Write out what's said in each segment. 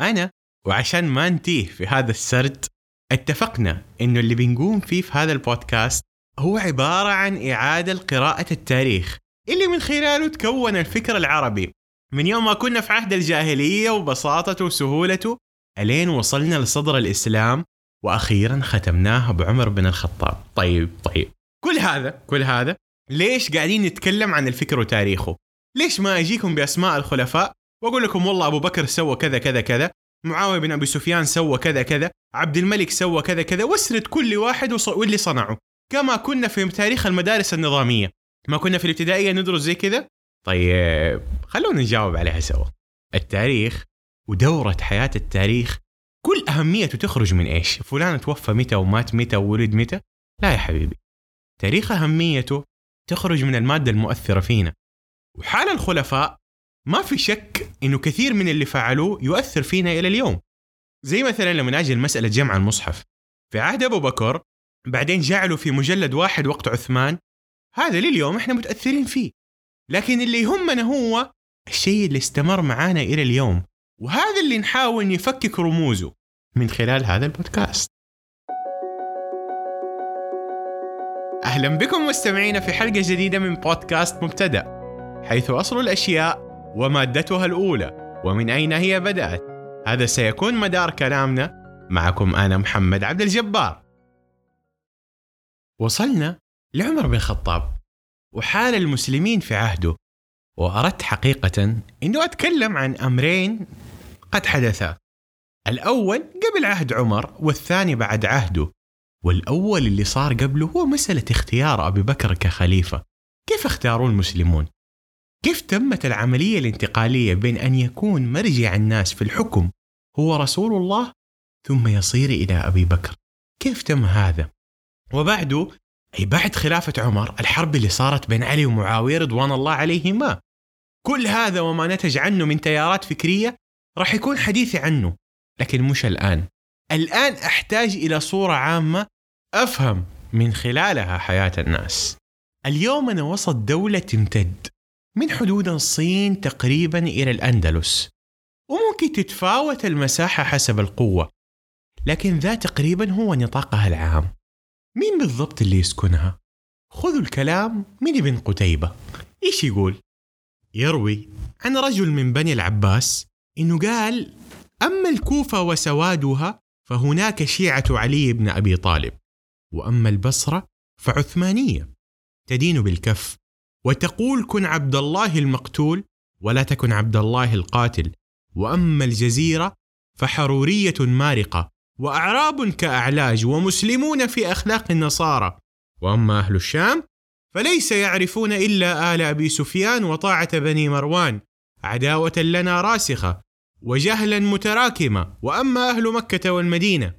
أنا وعشان ما نتيه في هذا السرد اتفقنا إنه اللي بنقوم فيه في هذا البودكاست هو عبارة عن إعادة قراءة التاريخ اللي من خلاله تكون الفكر العربي. من يوم ما كنا في عهد الجاهلية وبساطته وسهولته ألين وصلنا لصدر الإسلام وأخيرا ختمناها بعمر بن الخطاب. طيب طيب. كل هذا كل هذا ليش قاعدين نتكلم عن الفكر وتاريخه؟ ليش ما أجيكم بأسماء الخلفاء وأقول لكم والله أبو بكر سوى كذا كذا كذا معاوية بن أبي سفيان سوى كذا كذا عبد الملك سوى كذا كذا واسرد كل واحد واللي صنعه. كما كنا في تاريخ المدارس النظامية. ما كنا في الابتدائية ندرس زي كذا؟ طيب خلونا نجاوب عليها سوا. التاريخ ودورة حياة التاريخ كل أهميته تخرج من إيش؟ فلان توفى متى ومات متى وولد متى؟ لا يا حبيبي. تاريخ أهميته تخرج من المادة المؤثرة فينا. وحال الخلفاء ما في شك إنه كثير من اللي فعلوه يؤثر فينا إلى اليوم. زي مثلا لما نجي لمسألة جمع المصحف. في عهد أبو بكر بعدين جعلوا في مجلد واحد وقت عثمان. هذا لليوم إحنا متأثرين فيه. لكن اللي يهمنا هو الشيء اللي استمر معانا إلى اليوم. وهذا اللي نحاول نفكك رموزه من خلال هذا البودكاست. أهلا بكم مستمعينا في حلقة جديدة من بودكاست مبتدأ حيث أصل الأشياء ومادتها الأولى ومن أين هي بدأت؟ هذا سيكون مدار كلامنا. معكم أنا محمد عبد الجبار. وصلنا لعمر بن الخطاب وحال المسلمين في عهده وأردت حقيقة إنه أتكلم عن أمرين قد حدثا. الأول قبل عهد عمر والثاني بعد عهده. والأول اللي صار قبله هو مسألة اختيار أبي بكر كخليفة. كيف اختاروه المسلمون؟ كيف تمت العملية الانتقالية بين أن يكون مرجع الناس في الحكم هو رسول الله ثم يصير إلى أبي بكر؟ كيف تم هذا؟ وبعده أي بعد خلافة عمر الحرب اللي صارت بين علي ومعاوية رضوان الله عليهما. كل هذا وما نتج عنه من تيارات فكرية راح يكون حديثي عنه لكن مش الآن. الآن أحتاج إلى صورة عامة أفهم من خلالها حياة الناس. اليوم أنا وسط دولة تمتد من حدود الصين تقريبا إلى الأندلس وممكن تتفاوت المساحة حسب القوة لكن ذا تقريبا هو نطاقها العام مين بالضبط اللي يسكنها؟ خذوا الكلام من ابن قتيبة إيش يقول؟ يروي عن رجل من بني العباس إنه قال أما الكوفة وسوادها فهناك شيعة علي بن أبي طالب وأما البصرة فعثمانية تدين بالكف وتقول كن عبد الله المقتول ولا تكن عبد الله القاتل. وأما الجزيرة فحرورية مارقة وأعراب كأعلاج ومسلمون في أخلاق النصارى. وأما أهل الشام فليس يعرفون إلا آل أبي سفيان وطاعة بني مروان. عداوة لنا راسخة وجهلا متراكمة. وأما أهل مكة والمدينة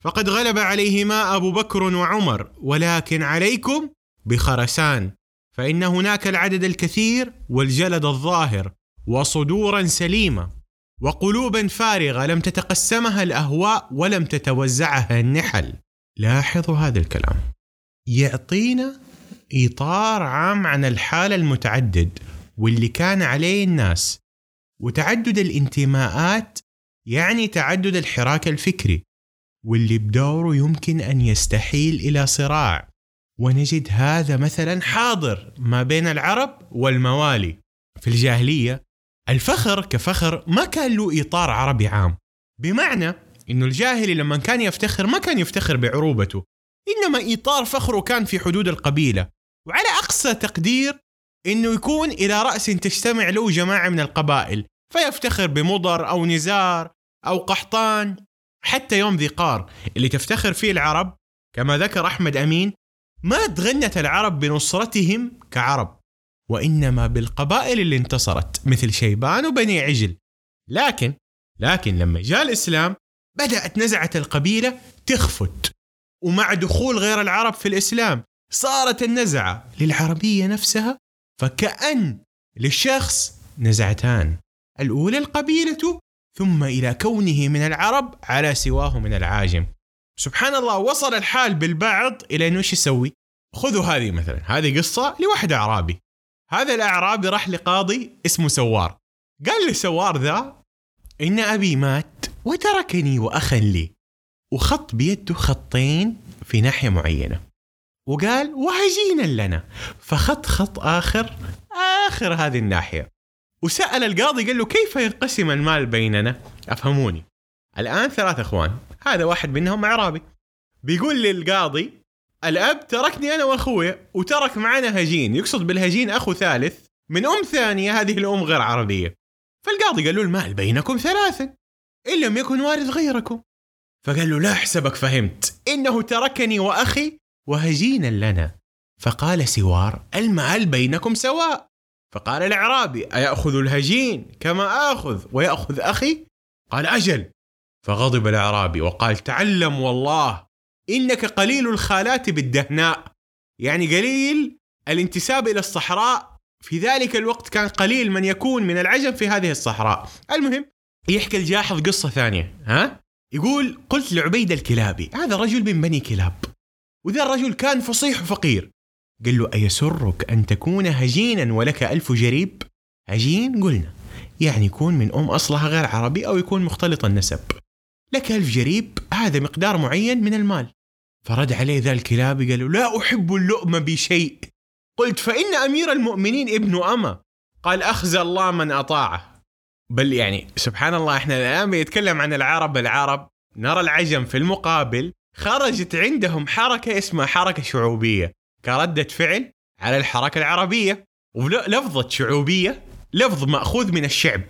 فقد غلب عليهما أبو بكر وعمر ولكن عليكم بخرسان. فإن هناك العدد الكثير والجلد الظاهر وصدورا سليمة وقلوبا فارغة لم تتقسمها الأهواء ولم تتوزعها النحل. لاحظوا هذا الكلام. يعطينا إطار عام عن الحالة المتعدد واللي كان عليه الناس. وتعدد الانتماءات يعني تعدد الحراك الفكري واللي بدوره يمكن أن يستحيل إلى صراع. ونجد هذا مثلا حاضر ما بين العرب والموالي. في الجاهلية الفخر كفخر ما كان له إطار عربي عام. بمعنى إنه الجاهلي لما كان يفتخر ما كان يفتخر بعروبته. إنما إطار فخره كان في حدود القبيلة. وعلى أقصى تقدير إنه يكون إلى رأس تجتمع له جماعة من القبائل. فيفتخر بمضر أو نزار أو قحطان حتى يوم ذي قار. اللي تفتخر فيه العرب كما ذكر أحمد أمين ما تغنت العرب بنصرتهم كعرب وإنما بالقبائل اللي انتصرت مثل شيبان وبني عجل. لكن لكن لما جاء الإسلام بدأت نزعة القبيلة تخفت. ومع دخول غير العرب في الإسلام صارت النزعة للعربية نفسها فكأن للشخص نزعتان. الأولى القبيلة ثم إلى كونه من العرب على سواه من العاجم. سبحان الله وصل الحال بالبعض إلى أنه إيش يسوي؟ خذوا هذه مثلا هذه قصة لواحد أعرابي. هذا الأعرابي راح لقاضي اسمه سوار. قال لسوار ذا إن أبي مات وتركني وأخا لي. وخط بيده خطين في ناحية معينة. وقال وهجينا لنا. فخط خط آخر آخر هذه الناحية. وسأل القاضي قال له كيف ينقسم المال بيننا؟ أفهموني. الآن ثلاث أخوان. هذا واحد منهم أعرابي. بيقول للقاضي الأب تركني أنا وأخويا وترك معنا هجين. يقصد بالهجين أخو ثالث. من أم ثانية هذه الأم غير عربية. فالقاضي قال له المال بينكم ثلاثة. إن لم يكن وارث غيركم. فقال له لا حسبك فهمت. إنه تركني وأخي وهجينا لنا. فقال سوار المال بينكم سواء. فقال الأعرابي أيأخذ الهجين كما آخذ؟ ويأخذ أخي؟ قال أجل. فغضب الأعرابي وقال تعلم والله إنك قليل الخالات بالدهناء. يعني قليل الانتساب إلى الصحراء في ذلك الوقت كان قليل من يكون من العجم في هذه الصحراء. المهم يحكي الجاحظ قصة ثانية ها؟ يقول قلت لعبيد الكلابي هذا رجل من بني كلاب وذا الرجل كان فصيح وفقير. قال له أيسرك أن تكون هجينا ولك ألف جريب؟ هجين؟ قلنا يعني يكون من أم أصلها غير عربي أو يكون مختلط النسب. لك ألف جريب هذا مقدار معين من المال. فرد عليه ذا الكلابي قال له لا أحب اللؤم بشيء. قلت فإن أمير المؤمنين ابن أما قال أخزى الله من أطاعه. بل يعني سبحان الله إحنا الآن بيتكلم عن العرب العرب نرى العجم في المقابل خرجت عندهم حركة اسمها حركة شعوبية كردة فعل على الحركة العربية ولفظة شعوبية لفظ مأخوذ من الشعب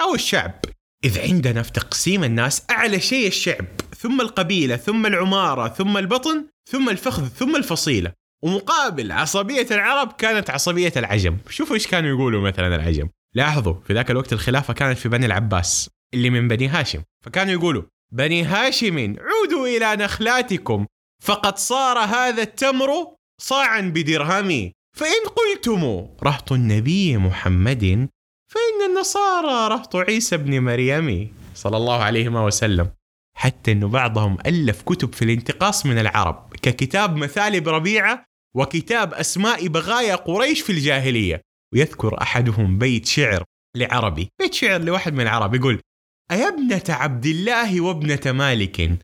أو الشعب. إذ عندنا في تقسيم الناس أعلى شيء الشعب ثم القبيلة ثم العمارة ثم البطن ثم الفخذ ثم الفصيلة. ومقابل عصبية العرب كانت عصبية العجم. شوفوا إيش كانوا يقولوا مثلا العجم. لاحظوا في ذاك الوقت الخلافة كانت في بني العباس اللي من بني هاشم. فكانوا يقولوا بني هاشم عودوا إلى نخلاتكم فقد صار هذا التمر صاعا بدرهم فإن قلتم رهط النبي محمد فإن النصارى رهط عيسى بن مريم صلى الله عليه وسلم. حتى أنه بعضهم ألف كتب في الانتقاص من العرب ككتاب مثالب ربيعة وكتاب أسماء بغايا قريش في الجاهلية. ويذكر أحدهم بيت شعر لعربي بيت شعر لواحد من العرب يقول أيا ابنة عبد الله وابنة مالك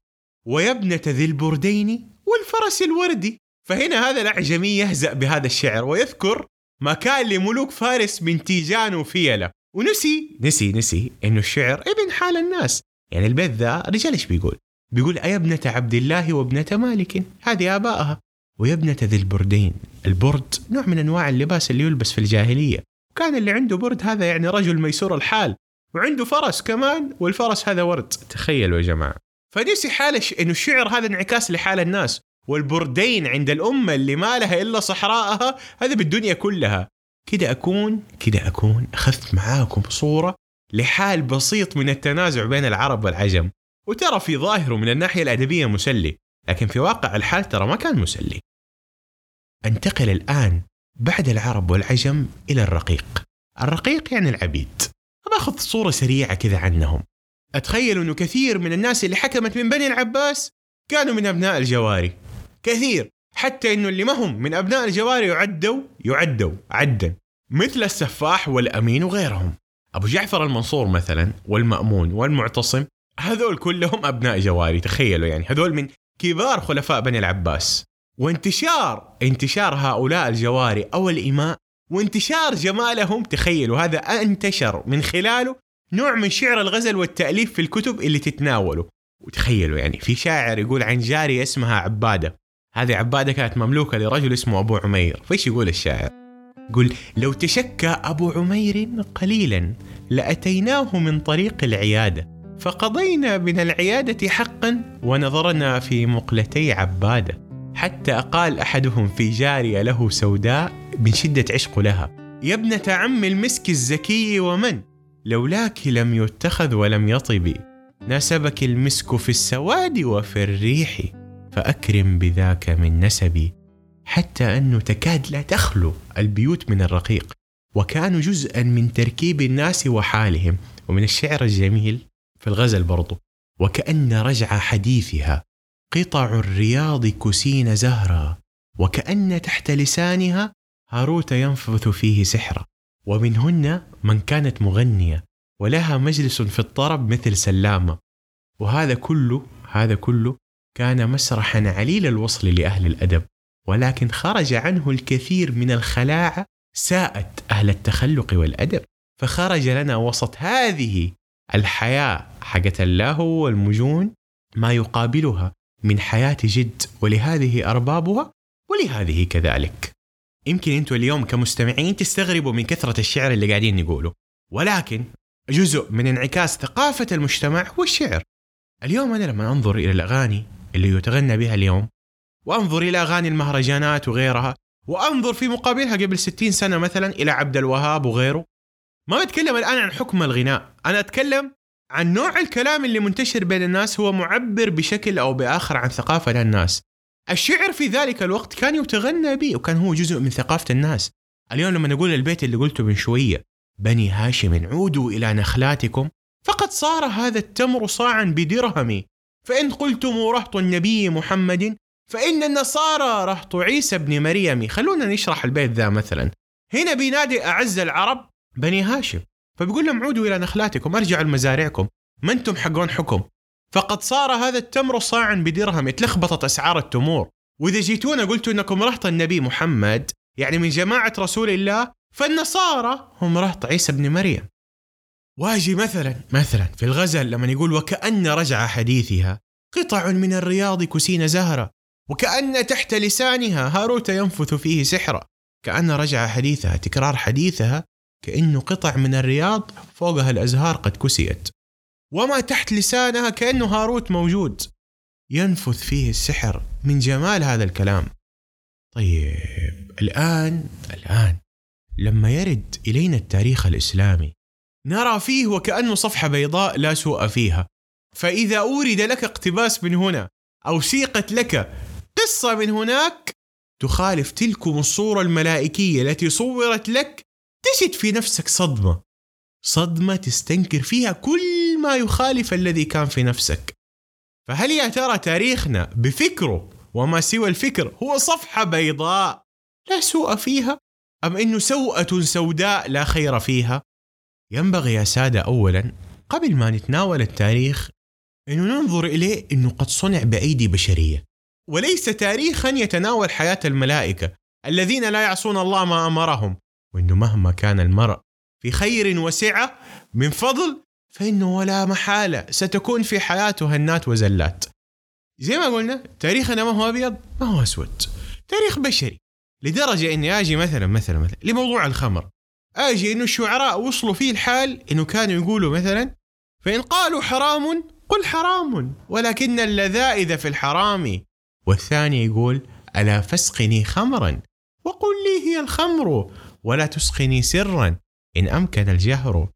ويا ابنة ذي البردين والفرس الوردي فهنا هذا الأعجمي يهزأ بهذا الشعر ويذكر ما كان لملوك فارس من تيجان وفيلة. ونسي نسي نسي إنه الشعر ابن حال الناس. يعني البيت ذا رجال إيش بيقول؟ بيقول أي ابنة عبد الله وابنة مالك؟ هذه آبائها ويا ابنة ذي البردين. البرد نوع من أنواع اللباس اللي يلبس في الجاهلية. كان اللي عنده برد هذا يعني رجل ميسور الحال وعنده فرس كمان والفرس هذا ورد. تخيلوا يا جماعة. فنسي حال إنه الشعر هذا انعكاس لحال الناس. والبردين عند الأمة اللي ما لها إلا صحراءها هذا بالدنيا كلها. كده أكون كده أكون أخذت معاكم صورة لحال بسيط من التنازع بين العرب والعجم. وترى في ظاهره من الناحية الأدبية مسلي لكن في واقع الحال ترى ما كان مسلي. أنتقل الآن بعد العرب والعجم إلى الرقيق. الرقيق يعني العبيد. باخذ صورة سريعة كذا عنهم. أتخيل أنه كثير من الناس اللي حكمت من بني العباس كانوا من أبناء الجواري. كثير حتى أنه اللي ما هم من أبناء الجواري يعدوا يعدوا عدا مثل السفاح والأمين وغيرهم. أبو جعفر المنصور مثلا والمأمون والمعتصم هذول كلهم أبناء جواري تخيلوا يعني هذول من كبار خلفاء بني العباس. وانتشار انتشار هؤلاء الجواري أو الإماء وانتشار جمالهم تخيلوا هذا انتشر من خلاله نوع من شعر الغزل والتأليف في الكتب اللي تتناوله. وتخيلوا يعني في شاعر يقول عن جارية اسمها عبادة. هذه عبادة كانت مملوكة لرجل اسمه أبو عمير. فإيش يقول الشاعر؟ يقول لو تشكى أبو عمير قليلا لأتيناه من طريق العيادة. فقضينا من العيادة حقا ونظرنا في مقلتي عبادة. حتى أقال أحدهم في جارية له سوداء من شدة عشق لها. يا ابنة عم المسك الزكي ومن؟ لولاك لم يتخذ ولم يطب نسبك المسك في السواد وفي الريح. فأكرم بذاك من نسبي حتى أنه تكاد لا تخلو البيوت من الرقيق. وكانوا جزءا من تركيب الناس وحالهم ومن الشعر الجميل في الغزل برضو. وكأن رجع حديثها قطع الرياض كسين زهرا. وكأن تحت لسانها هاروت ينفث فيه سحرا. ومنهن من كانت مغنية ولها مجلس في الطرب مثل سلامة. وهذا كله هذا كله كان مسرحا عليل الوصل لأهل الأدب ولكن خرج عنه الكثير من الخلاعة ساءت أهل التخلق والأدب. فخرج لنا وسط هذه الحياة حقت اللهو والمجون ما يقابلها من حياة جد ولهذه أربابها ولهذه كذلك. يمكن أنتم اليوم كمستمعين تستغربوا من كثرة الشعر اللي قاعدين نقوله ولكن جزء من انعكاس ثقافة المجتمع هو الشعر. اليوم أنا لما أنظر إلى الأغاني اللي يتغنى بها اليوم. وأنظر إلى أغاني المهرجانات وغيرها وأنظر في مقابلها قبل 60 سنة مثلا إلى عبد الوهاب وغيره. ما بتكلم الآن عن حكم الغناء أنا أتكلم عن نوع الكلام اللي منتشر بين الناس هو معبر بشكل أو بآخر عن ثقافة الناس. الشعر في ذلك الوقت كان يتغنى به وكان هو جزء من ثقافة الناس. اليوم لما نقول البيت اللي قلته من شوية بني هاشم عودوا إلى نخلاتكم فقد صار هذا التمر صاعا بدرهم فإن قلتم رهط النبي محمد فإن النصارى رهط عيسى بن مريم. خلونا نشرح البيت ذا مثلا. هنا بينادي أعز العرب بني هاشم. فبيقول لهم عودوا إلى نخلاتكم أرجعوا لمزارعكم. ما أنتم حقون حكم. فقد صار هذا التمر صاعا بدرهم اتلخبطت أسعار التمور. وإذا جيتونا قلتوا أنكم رهط النبي محمد يعني من جماعة رسول الله فالنصارى هم رهط عيسى بن مريم. واجي مثلا مثلا في الغزل لما يقول وكأن رجع حديثها. قطع من الرياض كسين زهرة. وكأن تحت لسانها هاروت ينفث فيه سحرا كأن رجع حديثها تكرار حديثها كأنه قطع من الرياض فوقها الأزهار قد كسيت. وما تحت لسانها كأنه هاروت موجود. ينفث فيه السحر من جمال هذا الكلام. طيب الآن الآن لما يرد إلينا التاريخ الإسلامي نرى فيه وكأنه صفحة بيضاء لا سوء فيها. فإذا أورد لك اقتباس من هنا أو سيقت لك قصة من هناك تخالف تلكم الصورة الملائكية التي صورت لك تجد في نفسك صدمة. صدمة تستنكر فيها كل ما يخالف الذي كان في نفسك. فهل يا ترى تاريخنا بفكره وما سوى الفكر هو صفحة بيضاء لا سوء فيها؟ أم أنه سوءة سوداء لا خير فيها؟ ينبغي يا سادة أولا قبل ما نتناول التاريخ أنه ننظر إليه أنه قد صنع بأيدي بشرية وليس تاريخا يتناول حياة الملائكة الذين لا يعصون الله ما أمرهم وأنه مهما كان المرء في خير وسعة من فضل فإنه ولا محالة ستكون في حياته هنات وزلات. زي ما قلنا تاريخنا ما هو أبيض ما هو أسود تاريخ بشري لدرجة إني أجي مثلا مثلا مثلا لموضوع الخمر. أجي إنه الشعراء وصلوا فيه الحال إنه كانوا يقولوا مثلا فإن قالوا حرام قل حرام ولكن اللذائذ في الحرام. والثاني يقول ألا فاسقني خمرا؟ وقل لي هي الخمر ولا تسقني سرا؟ إن أمكن الجهر.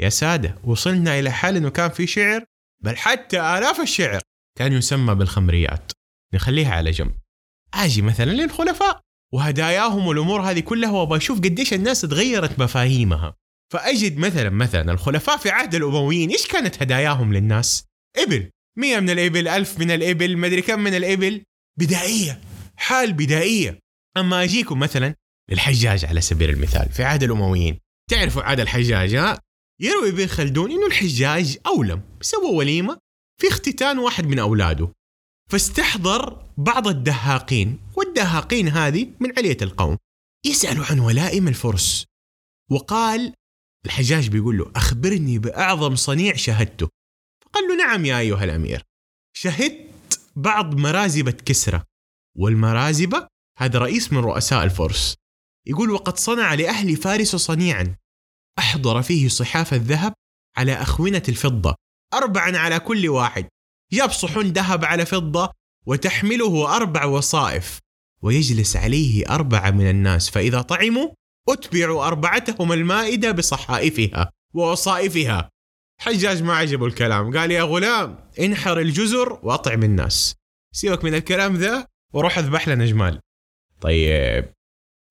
يا سادة وصلنا إلى حال أنه كان في شعر بل حتى آلاف الشعر كان يسمى بالخمريات. نخليها على جنب. أجي مثلا للخلفاء. وهداياهم والأمور هذه كلها وبشوف قديش الناس تغيرت مفاهيمها. فأجد مثلا مثلا الخلفاء في عهد الأمويين إيش كانت هداياهم للناس؟ إبل. مية من الإبل ألف من الإبل مدري كم من الإبل. بدائية حال بدائية. أما أجيكم مثلا للحجاج على سبيل المثال في عهد الأمويين. تعرفوا عهد الحجاج؟ ها يروي ابن خلدون إنه الحجاج أولم سوى وليمة في اختتان واحد من أولاده. فاستحضر بعض الدهاقين والدهاقين هذه من علية القوم. يسألوا عن ولائم الفرس. وقال الحجاج بيقول له أخبرني بأعظم صنيع شهدته. فقال له نعم يا أيها الأمير شهدت بعض مرازبة كسرى. والمرازبة هذا رئيس من رؤساء الفرس. يقول وقد صنع لأهل فارس صنيعا. أحضر فيه صحاف الذهب على أخونة الفضة أربعا على كل واحد. جاب صحون ذهب على فضة وتحمله أربع وصائف ويجلس عليه أربعة من الناس فإذا طعموا أتبعوا أربعتهم المائدة بصحائفها ووصائفها. حجاج ما عجبه الكلام قال يا غلام انحر الجزر وأطعم الناس. سيبك من الكلام ذا وروح اذبح لنا جمال. طيب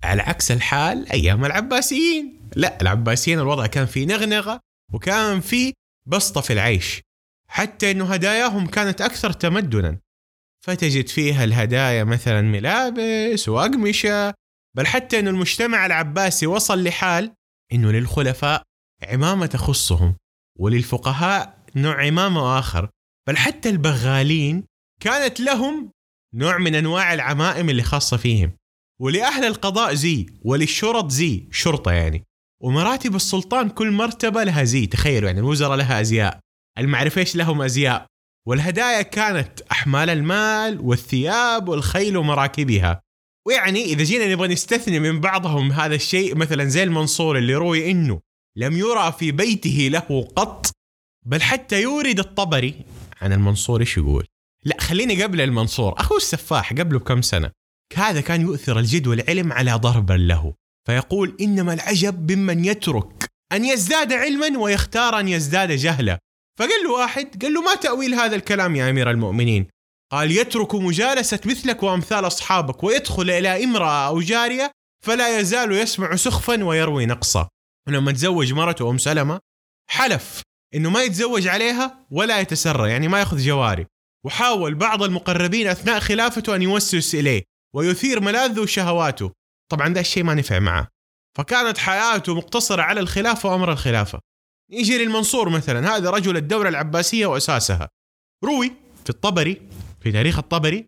على عكس الحال أيام العباسيين. لا العباسيين الوضع كان في نغنغة وكان في بسطة في العيش. حتى إنه هداياهم كانت أكثر تمدنا. فتجد فيها الهدايا مثلا ملابس وأقمشة بل حتى إنه المجتمع العباسي وصل لحال إنه للخلفاء عمامة تخصهم وللفقهاء نوع عمامة آخر. بل حتى البغالين كانت لهم نوع من أنواع العمائم اللي خاصة فيهم. ولأهل القضاء زي وللشرط زي شرطة يعني. ومراتب السلطان كل مرتبة لها زي تخيلوا يعني الوزراء لها أزياء. المعرفة إيش لهم أزياء؟ والهدايا كانت أحمال المال والثياب والخيل ومراكبها ويعني إذا جينا نبغى نستثني من بعضهم هذا الشيء مثلا زي المنصور اللي روي إنه لم يرى في بيته له قط بل حتى يورد الطبري. عن المنصور إيش يقول؟ لا خليني قبل المنصور. اخوه السفاح قبله بكم سنة هذا كان يؤثر الجد والعلم على ضربا له. فيقول إنما العجب ممن يترك أن يزداد علما ويختار أن يزداد جهلا. فقال له واحد قال له ما تأويل هذا الكلام يا أمير المؤمنين. قال يترك مجالسة مثلك وأمثال أصحابك ويدخل إلى امرأة أو جارية فلا يزال يسمع سخفا ويروي نقصا. ولما تزوج مرته أم سلمة حلف إنه ما يتزوج عليها ولا يتسرى يعني ما يأخذ جواري. وحاول بعض المقربين أثناء خلافته أن يوسوس إليه ويثير ملاذه وشهواته. طبعا ده الشيء ما نفع معه. فكانت حياته مقتصرة على الخلافة وأمر الخلافة. يجي للمنصور مثلا هذا رجل الدولة العباسية وأساسها. روي في الطبري في تاريخ الطبري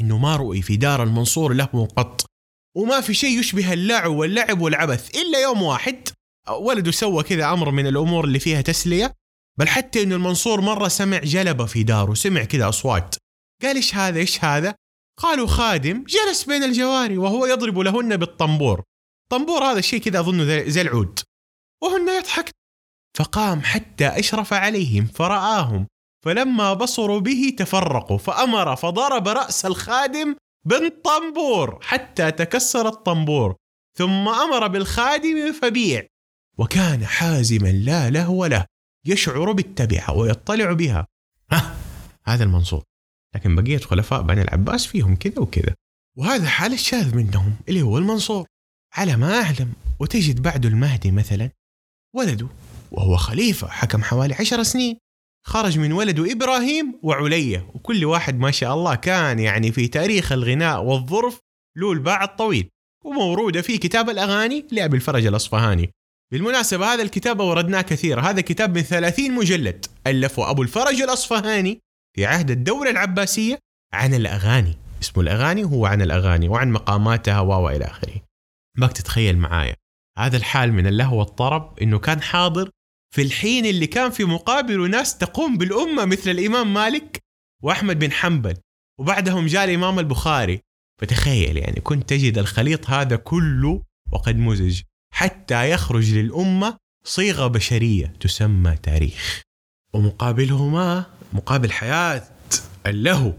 إنه ما رؤي في دار المنصور له قط. وما في شيء يشبه اللعب واللعب والعبث إلا يوم واحد ولده سوى كذا أمر من الأمور اللي فيها تسلية بل حتى انه المنصور مرة سمع جلبه في داره سمع كذا أصوات. قال إيش هذا إيش هذا؟ قالوا خادم جلس بين الجواري وهو يضرب لهن بالطنبور. طنبور هذا الشيء كذا أظنه زي العود. وهن يضحك فقام حتى أشرف عليهم فرآهم فلما بصروا به تفرقوا فأمر فضرب رأس الخادم بالطنبور حتى تكسر الطنبور ثم أمر بالخادم فبيع وكان حازما لا له يشعر بالتبعة ويطلع بها. ها هذا المنصور. لكن بقية خلفاء بني العباس فيهم كذا وكذا. وهذا حال الشاذ منهم اللي هو المنصور. على ما أعلم وتجد بعده المهدي مثلا ولده وهو خليفة حكم حوالي عشر سنين. خرج من ولده إبراهيم وعلية وكل واحد ما شاء الله كان يعني في تاريخ الغناء والظرف له الباع الطويل ومورودة في كتاب الأغاني لأبي الفرج الأصفهاني. بالمناسبة هذا الكتاب أوردناه كثير. هذا كتاب من 30 مجلد. ألفه أبو الفرج الأصفهاني في عهد الدولة العباسية عن الأغاني. اسمه الأغاني هو عن الأغاني وعن مقاماتها وإلى آخره. ما تتخيل معايا. هذا الحال من اللهو والطرب إنه كان حاضر في الحين اللي كان في مقابله ناس تقوم بالأمة مثل الإمام مالك وأحمد بن حنبل. وبعدهم جاء الإمام البخاري. فتخيل يعني كنت تجد الخليط هذا كله وقد مزج. حتى يخرج للأمة صيغة بشرية تسمى تاريخ. ومقابلهما مقابل حياة اللهو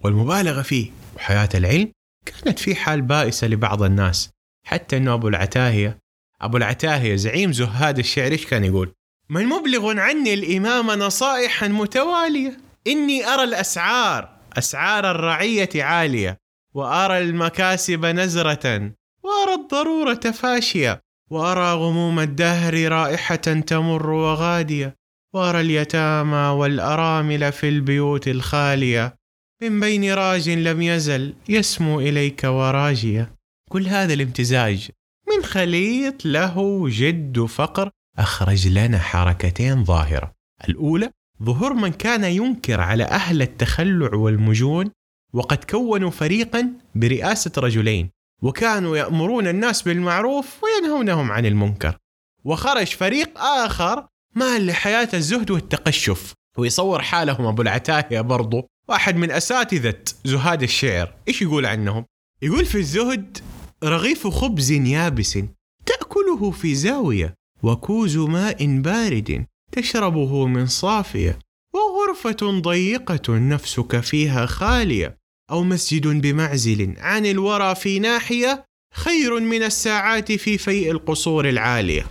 والمبالغة فيه. وحياة العلم كانت في حال بائسة لبعض الناس. حتى أنه أبو العتاهية. أبو العتاهية زعيم زهاد الشعر إيش كان يقول؟ من مبلغ عني الإمام نصائحا متوالية. إني أرى الأسعار أسعار الرعية عالية وأرى المكاسب نزرة وأرى الضرورة فاشية وأرى غموم الدهر رائحة تمر وغادية وأرى اليتامى والأرامل في البيوت الخالية. من بين راج لم يزل يسمو إليك وراجية. كل هذا الامتزاج من خليط له جد وفقر أخرج لنا حركتين ظاهرة. الأولى ظهور من كان ينكر على أهل التخلع والمجون وقد كونوا فريقا برئاسة رجلين وكانوا يأمرون الناس بالمعروف وينهونهم عن المنكر. وخرج فريق آخر مال لحياة الزهد والتقشف. ويصور حالهم أبو العتاهية برضو واحد من أساتذة زهاد الشعر. إيش يقول عنهم؟ يقول في الزهد رغيف خبز يابس تأكله في زاوية وكوز ماء بارد تشربه من صافية وغرفة ضيقة نفسك فيها خالية أو مسجد بمعزل عن الورى في ناحية خير من الساعات في فيء القصور العالية.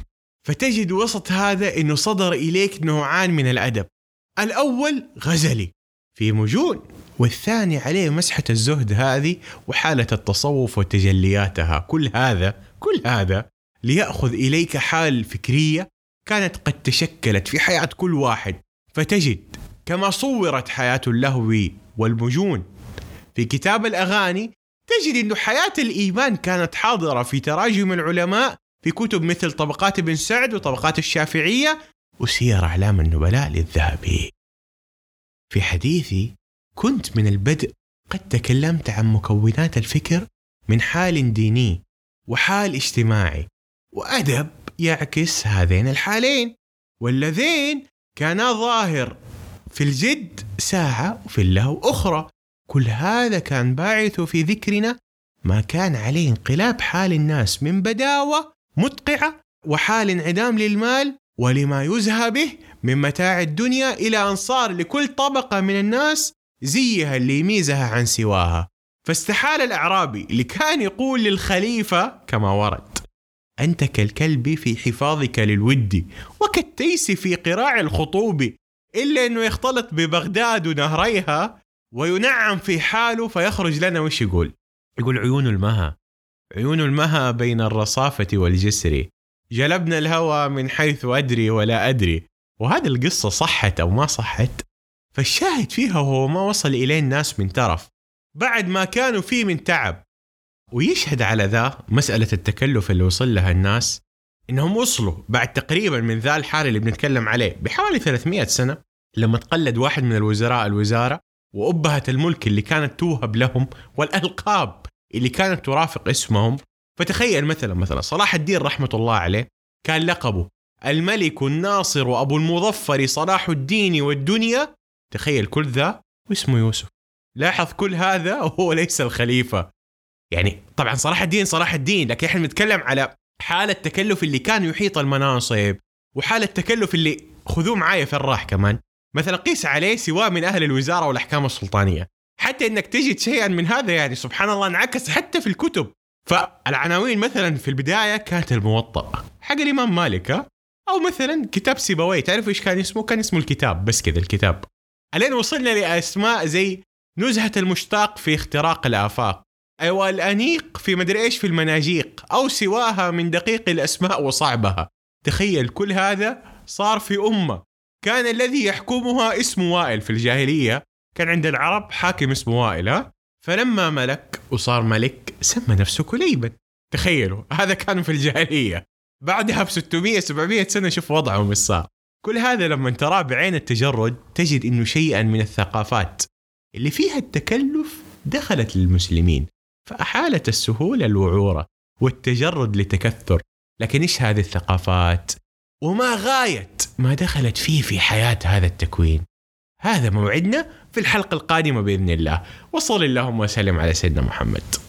فتجد وسط هذا أنه صدر إليك نوعان من الأدب. الأول غزلي في مجون والثاني عليه مسحة الزهد هذه وحالة التصوف وتجلياتها. كل هذا كل هذا ليأخذ إليك حال فكرية كانت قد تشكلت في حياة كل واحد. فتجد كما صورت حياة اللهو والمجون. في كتاب الأغاني تجد أن حياة الإيمان كانت حاضرة في تراجم العلماء في كتب مثل طبقات ابن سعد وطبقات الشافعية وسير أعلام النبلاء للذهبي في حديثي كنت من البدء قد تكلمت عن مكونات الفكر من حال ديني وحال اجتماعي. وأدب يعكس هذين الحالين واللذين كانا ظاهر في الجد ساعة وفي اللهو أخرى. كل هذا كان باعث في ذكرنا ما كان عليه انقلاب حال الناس من بداوة مدقعة وحال انعدام للمال ولما يزهى به من متاع الدنيا إلى أن صار لكل طبقة من الناس زيها اللي يميزها عن سواها. فاستحال الأعرابي اللي كان يقول للخليفة كما ورد أنت كالكلب في حفاظك للود وكالتيس في قراع الخطوب إلا أنه يختلط ببغداد ونهريها وينعم في حاله فيخرج لنا وش يقول؟ يقول عيون المها عيون المها بين الرصافة والجسر جلبنا الهوى من حيث أدري ولا أدري وهذه القصة صحت أو ما صحت؟ فالشاهد فيها هو ما وصل إليه الناس من ترف بعد ما كانوا فيه من تعب. ويشهد على ذا مسألة التكلف اللي وصل لها الناس إنهم وصلوا بعد تقريبا من ذا الحال اللي بنتكلم عليه بحوالي 300 سنة لما تقلد واحد من الوزراء الوزارة وأبهة الملك اللي كانت توهب لهم والألقاب اللي كانت ترافق اسمهم. فتخيل مثلا مثلا صلاح الدين رحمة الله عليه كان لقبه الملك الناصر وأبو المظفر صلاح الدين والدنيا. تخيل كل ذا واسمه يوسف. لاحظ كل هذا وهو ليس الخليفة. يعني طبعا صلاح الدين صلاح الدين لكن إحنا بنتكلم على حالة التكلف اللي كان يحيط المناصب وحالة التكلف اللي خذوه معايا في الراح كمان. مثلا قيس عليه سواء من أهل الوزارة والأحكام السلطانية. حتى إنك تجد شيئا من هذا يعني سبحان الله انعكس حتى في الكتب. فالعناوين مثلا في البداية كانت الموطأ حق الإمام مالك أو مثلا كتاب سيبويه. تعرف إيش كان اسمه؟ كان اسمه الكتاب بس كذا الكتاب. ألين وصلنا لأسماء زي نزهة المشتاق في اختراق الآفاق. أيوه الأنيق في مدري إيش في المناجيق أو سواها من دقيق الأسماء وصعبها. تخيل كل هذا صار في أمة. كان الذي يحكمها اسمه وائل في الجاهلية. كان عند العرب حاكم اسمه وائل ها؟ فلما ملك وصار ملك سمى نفسه كليبا تخيلوا هذا كان في الجاهلية. بعدها ب 600 700 سنة شوف وضعهم إيش صار كل هذا لما تراه بعين التجرد تجد إنه شيئا من الثقافات. اللي فيها التكلف دخلت للمسلمين. فأحالت السهولة الوعورة والتجرد لتكثر. لكن إيش هذه الثقافات؟ وما غاية ما دخلت فيه في حياة هذا التكوين. هذا موعدنا في الحلقة القادمة بإذن الله. وصل اللهم وسلم على سيدنا محمد.